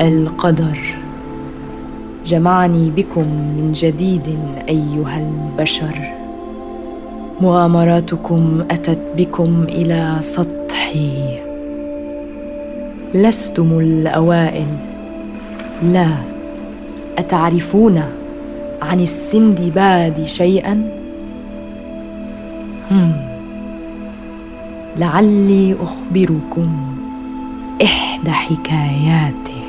القدر. جمعني بكم من جديد أيها البشر. مغامراتكم أتت بكم إلى سطحي. لستم الأوائل. لا أتعرفون عن السندباد شيئا؟ هم. لعلي أخبركم إحدى حكاياته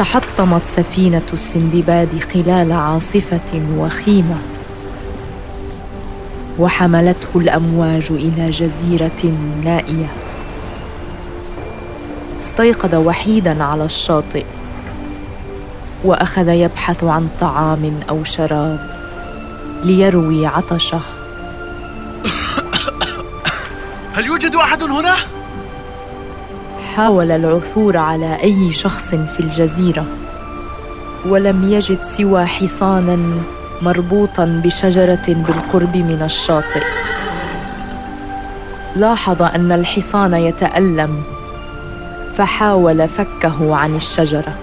تحطمت سفينة السندباد خلال عاصفة وخيمة وحملته الأمواج إلى جزيرة نائية. استيقظ وحيدا على الشاطئ وأخذ يبحث عن طعام أو شراب ليروي عطشه. هل يوجد أحد هنا؟ حاول العثور على أي شخص في الجزيرة ولم يجد سوى حصانا مربوطا بشجرة بالقرب من الشاطئ. لاحظ أن الحصان يتألم فحاول فكه عن الشجرة.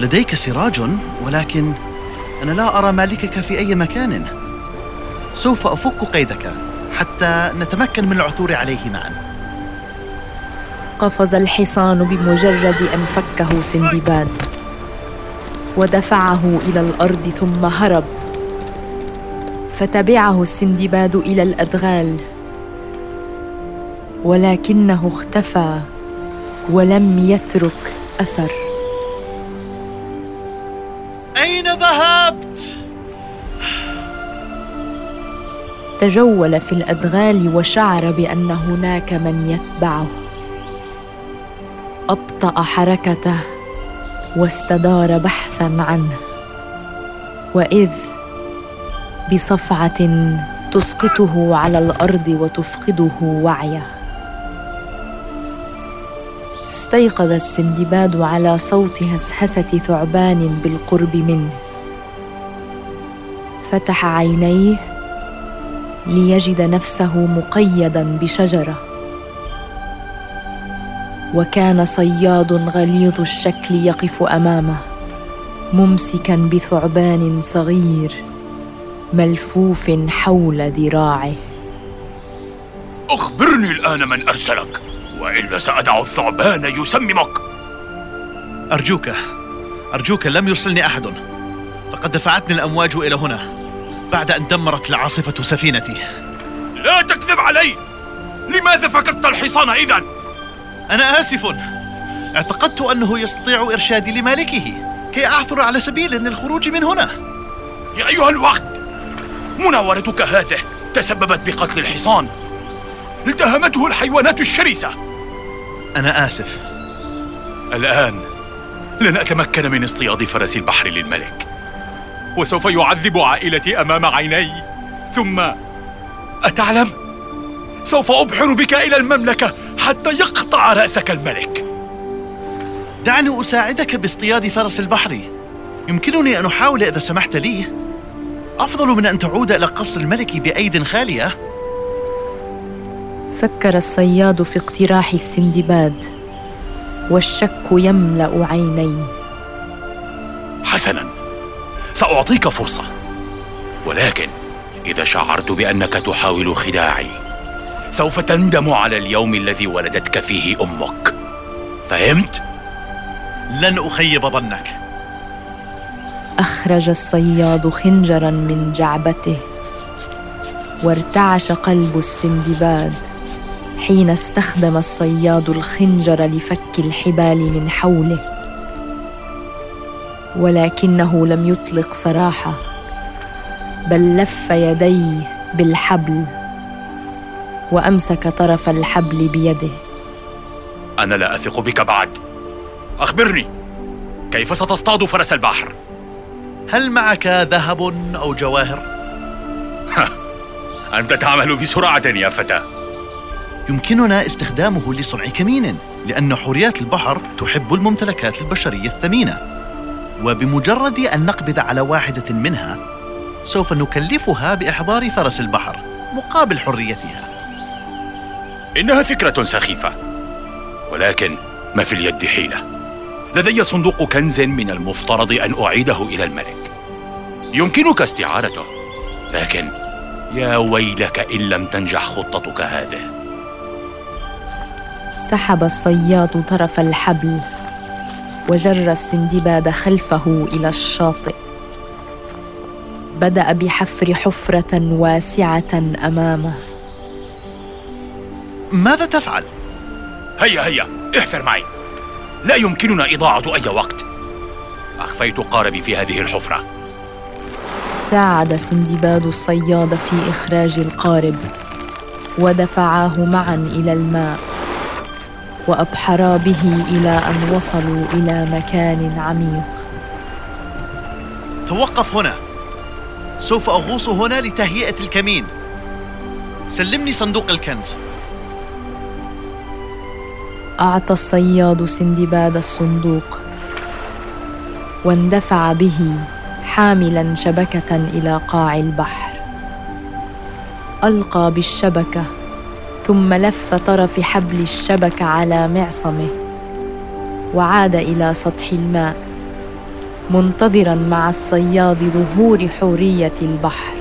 لديك سراج ولكن أنا لا أرى مالكك في أي مكان. سوف أفك قيدك حتى نتمكن من العثور عليه معا. قفز الحصان بمجرد أن فكه سندباد. ودفعه إلى الأرض ثم هرب. فتبعه السندباد إلى الأدغال. ولكنه اختفى ولم يترك أثر. أين ذهبت؟ تجول في الأدغال وشعر بأن هناك من يتبعه. أبطأ حركته واستدار بحثا عنه وإذ بصفعة تسقطه على الأرض وتفقده وعيه. استيقظ السندباد على صوت هسهسة ثعبان بالقرب منه. فتح عينيه ليجد نفسه مقيدا بشجرة. وكان صياد غليظ الشكل يقف أمامه ممسكا بثعبان صغير ملفوف حول ذراعه. أخبرني الآن من أرسلك والا سأدع الثعبان يسممك. أرجوك أرجوك لم يرسلني أحد. لقد دفعتني الأمواج إلى هنا بعد أن دمرت العاصفة سفينتي. لا تكذب علي! لماذا فقدت الحصان اذا أنا آسف. اعتقدت أنه يستطيع إرشادي لمالكه كي أعثر على سبيل للخروج من هنا. يا أيها الوقت مناورتك هذه تسببت بقتل الحصان. التهمته الحيوانات الشرسة. أنا آسف. الآن لن أتمكن من اصطياد فرس البحر للملك. وسوف يعذب عائلتي أمام عيني. ثم أتعلم؟ سوف أبحر بك إلى المملكة حتى يقطع رأسك الملك. دعني أساعدك باصطياد فرس البحر. يمكنني أن أحاول إذا سمحت لي. أفضل من أن تعود إلى قصر الملك بأيد خالية. فكر الصياد في اقتراح السندباد والشك يملأ عينيه. حسنا سأعطيك فرصة. ولكن إذا شعرت بأنك تحاول خداعي سوف تندم على اليوم الذي ولدتك فيه أمك. فهمت؟ لن أخيب ظنك. أخرج الصياد خنجرا من جعبته وارتعش قلب السندباد حين استخدم الصياد الخنجر لفك الحبال من حوله. ولكنه لم يطلق سراحه بل لف يديه بالحبل. وأمسك طرف الحبل بيده. أنا لا أثق بك بعد. أخبرني كيف ستصطاد فرس البحر؟ هل معك ذهب أو جواهر؟ أنت تعمل بسرعة يا فتى. يمكننا استخدامه لصنع كمين لأن حوريات البحر تحب الممتلكات البشرية الثمينة. وبمجرد أن نقبض على واحدة منها سوف نكلفها بإحضار فرس البحر مقابل حريتها. إنها فكرة سخيفة. ولكن ما في اليد حيلة. لدي صندوق كنز من المفترض أن أعيده إلى الملك. يمكنك استعارته. لكن يا ويلك إن لم تنجح خطتك هذه. سحب الصياد طرف الحبل وجر السندباد خلفه إلى الشاطئ بدأ بحفر حفرة واسعة أمامه. ماذا تفعل؟ هيا هيا احفر معي. لا يمكننا إضاعة أي وقت. أخفيت قاربي في هذه الحفرة. ساعد سندباد الصياد في إخراج القارب ودفعاه معا إلى الماء وأبحرا به إلى أن وصلوا إلى مكان عميق. توقف هنا. سوف أغوص هنا لتهيئة الكمين. سلمني صندوق الكنز. أعطى الصياد سندباد الصندوق واندفع به حاملا شبكة إلى قاع البحر. ألقى بالشبكة ثم لف طرف حبل الشبكة على معصمه وعاد إلى سطح الماء منتظرا مع الصياد ظهور حورية البحر.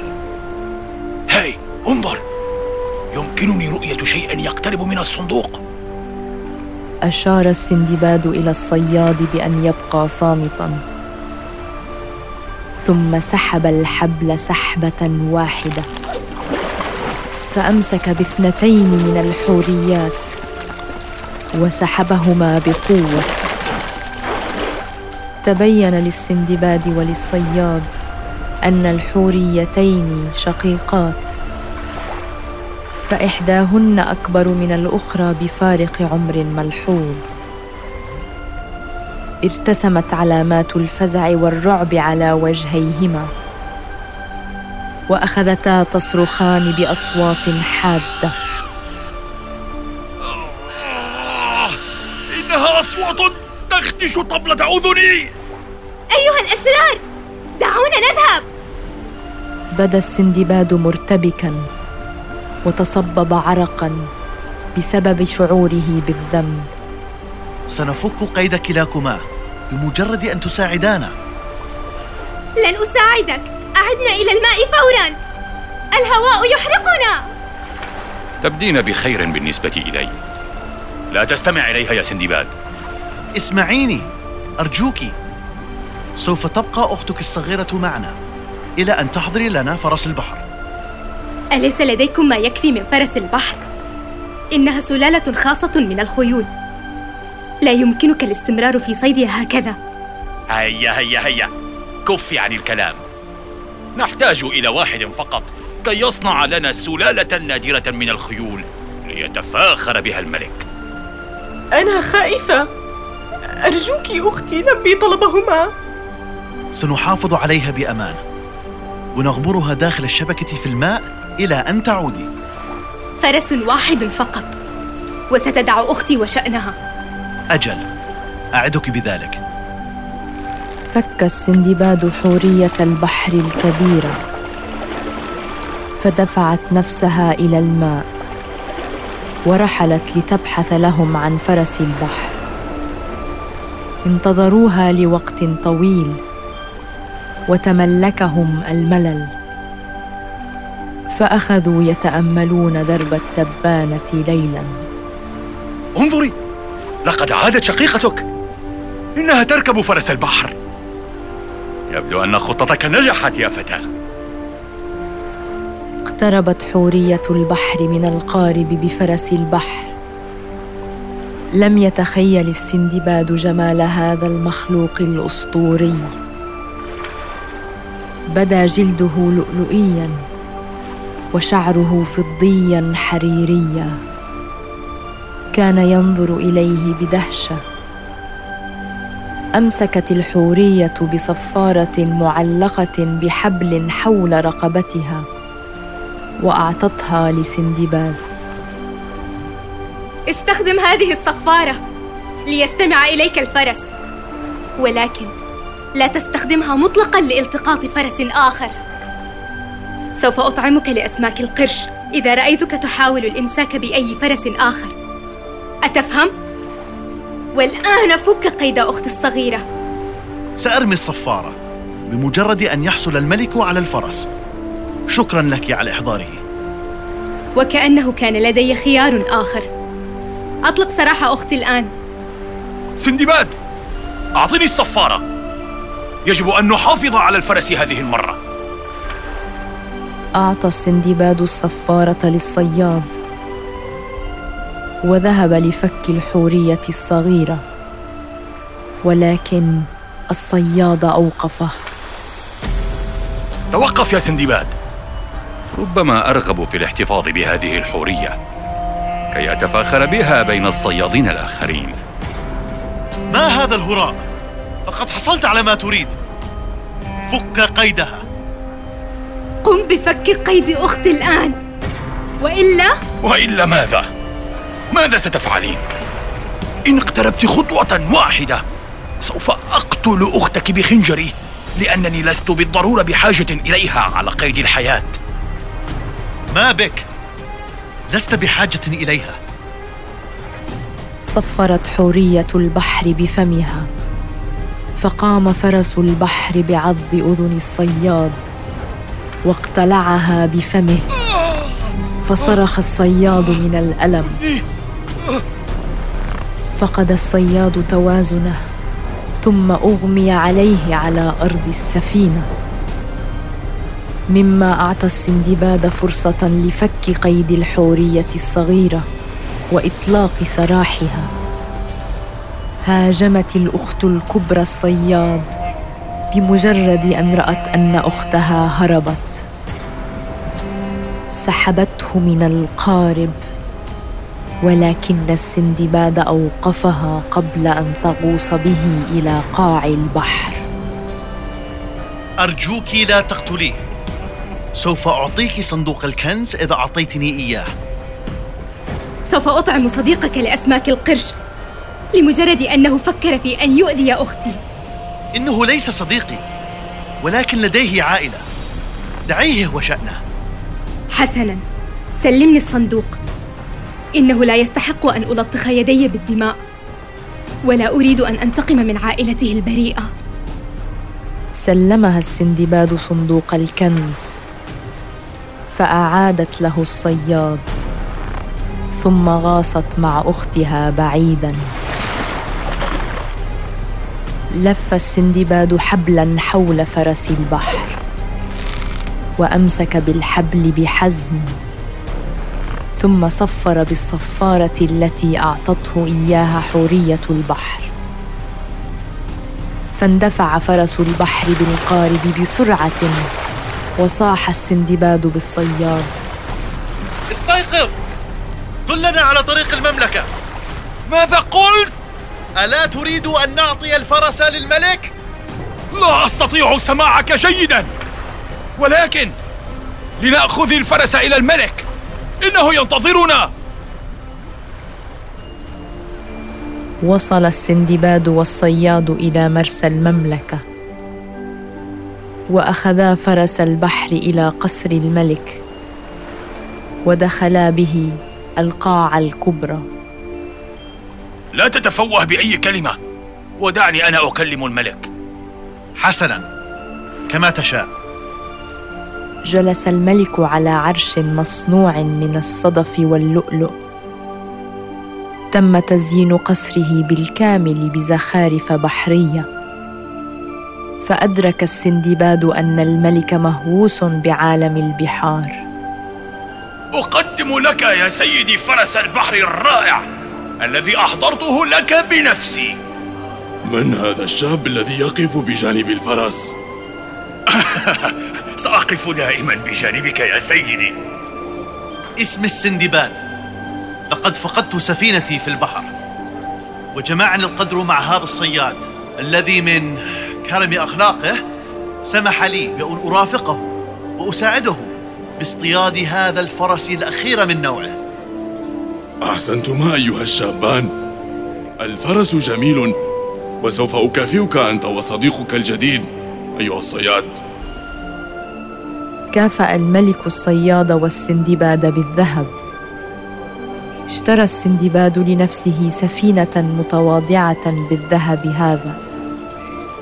هاي انظر! يمكنني رؤية شيء يقترب من الصندوق. أشار السندباد إلى الصياد بأن يبقى صامتا. ثم سحب الحبل سحبة واحدة. فأمسك باثنتين من الحوريات وسحبهما بقوة. تبين للسندباد وللصياد أن الحوريتين شقيقات. فإحداهن أكبر من الأخرى بفارق عمر ملحوظ. ارتسمت علامات الفزع والرعب على وجهيهما. وأخذتا تصرخان بأصوات حادة. إنها أصوات تخدش طبلة أذني! أيها الأشرار دعونا نذهب! بدا السندباد مرتبكا. وتصبب عرقا بسبب شعوره بالذنب. سنفك قيد كلاكما بمجرد أن تساعدانا. لن أساعدك. أعدنا إلى الماء فورا. الهواء يحرقنا. تبدين بخير بالنسبة إلي. لا تستمع إليها يا سندباد. اسمعيني أرجوك. سوف تبقى أختك الصغيرة معنا. إلى أن تحضري لنا فرس البحر. أليس لديكم ما يكفي من فرس البحر؟ إنها سلالة خاصة من الخيول. لا يمكنك الاستمرار في صيدها هكذا. هيا هيا هيا. كفي عن الكلام. نحتاج إلى واحد فقط كي يصنع لنا سلالة نادرة من الخيول ليتفاخر بها الملك. أنا خائفة. أرجوك أختي لبي طلبهما. سنحافظ عليها بأمان. ونغمرها داخل الشبكة في الماء إلى أن تعودي. فرس واحد فقط. وستدع أختي وشأنها. أجل. أعدك بذلك. فك السندباد حورية البحر الكبيره فدفعت نفسها إلى الماء. ورحلت لتبحث لهم عن فرس البحر. انتظروها لوقت طويل. وتملكهم الملل. فأخذوا يتأملون درب التبانة ليلا. انظري! لقد عادت شقيقتك. إنها تركب فرس البحر. يبدو أن خطتك نجحت يا فتاة. اقتربت حورية البحر من القارب بفرس البحر. لم يتخيل السندباد جمال هذا المخلوق الأسطوري. بدا جلده لؤلؤيا. وشعره فضيا حريريا. كان ينظر إليه بدهشة. أمسكت الحورية بصفارة معلقة بحبل حول رقبتها وأعطتها لسندباد. استخدم هذه الصفارة ليستمع إليك الفرس ولكن لا تستخدمها مطلقا لالتقاط فرس آخر. سوف أطعمك لأسماك القرش. إذا رأيتك تحاول الإمساك بأي فرس آخر. أتفهم؟ والآن فك قيد أختي الصغيرة. سأرمي الصفارة بمجرد أن يحصل الملك على الفرس. شكرا لك على إحضاره. وكأنه كان لدي خيار آخر. أطلق سراح أختي الآن. سندباد أعطني الصفارة. يجب أن نحافظ على الفرس هذه المرة. أعطى السندباد الصفارة للصياد وذهب لفك الحورية الصغيرة ولكن الصياد أوقفه. توقف يا سندباد. ربما أرغب في الاحتفاظ بهذه الحورية كي أتفاخر بها بين الصيادين الآخرين. ما هذا الهراء؟ لقد حصلت على ما تريد. فك قيدها. قم بفك قيد أختي الآن وإلا وإلا ماذا؟ ماذا ستفعلين؟ إن اقتربت خطوة واحدة سوف أقتل أختك بخنجري لأنني لست بالضرورة بحاجة إليها على قيد الحياة ما بك؟ لست بحاجة إليها صفرت حورية البحر بفمها فقام فرس البحر بعض أذن الصياد واقتلعها بفمه. فصرخ الصياد من الألم. فقد الصياد توازنه ثم أغمي عليه على أرض السفينة. مما أعطى السندباد فرصة لفك قيد الحورية الصغيرة وإطلاق سراحها. هاجمت الأخت الكبرى الصياد بمجرد أن رأت أن أختها هربت. سحبته من القارب ولكن السندباد أوقفها قبل أن تغوص به إلى قاع البحر. أرجوك لا تقتليه. سوف أعطيك صندوق الكنز إذا أعطيتني إياه. سوف أطعم صديقك لأسماك القرش لمجرد أنه فكر في أن يؤذي أختي. إنه ليس صديقي. ولكن لديه عائلة. دعيه وشأنه. حسنا. سلمني الصندوق. إنه لا يستحق أن ألطخ يدي بالدماء. ولا أريد أن أنتقم من عائلته البريئة. سلمها السندباد صندوق الكنز. فأعادت له الصياد. ثم غاصت مع أختها بعيدا. لف السندباد حبلا حول فرس البحر وأمسك بالحبل بحزم ثم صفر بالصفارة التي أعطته إياها حورية البحر. فاندفع فرس البحر بالقارب بسرعة وصاح السندباد بالصياد. استيقظ! دلنا على طريق المملكة. ماذا قلت؟ ألا تريد أن نعطي الفرس للملك؟ لا أستطيع سماعك جيدا ولكن لنأخذ الفرس إلى الملك. إنه ينتظرنا. وصل السندباد والصياد إلى مرسى المملكة وأخذا فرس البحر إلى قصر الملك ودخلا به القاعة الكبرى. لا تتفوه بأي كلمة. ودعني أنا أكلم الملك. حسنا. كما تشاء. جلس الملك على عرش مصنوع من الصدف واللؤلؤ. تم تزيين قصره بالكامل بزخارف بحرية. فأدرك السندباد أن الملك مهووس بعالم البحار. أقدم لك يا سيدي فرس البحر الرائع. الذي أحضرته لك بنفسي. من هذا الشاب الذي يقف بجانب الفرس؟ سأقف دائما بجانبك يا سيدي. اسم السندباد. لقد فقدت سفينتي في البحر. وجمعني القدر مع هذا الصياد الذي من كرم أخلاقه سمح لي بأن أرافقه وأساعده باصطياد هذا الفرس الأخير من نوعه. أحسنتما أيها الشابان. الفرس جميل وسوف أكافئك أنت وصديقك الجديد أيها الصياد. كافأ الملك الصياد والسندباد بالذهب. اشترى السندباد لنفسه سفينة متواضعة بالذهب هذا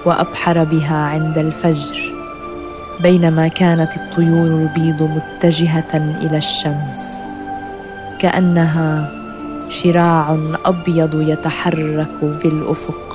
وأبحر بها عند الفجر بينما كانت الطيور البيض متجهة إلى الشمس كأنها شراع أبيض يتحرك في الأفق.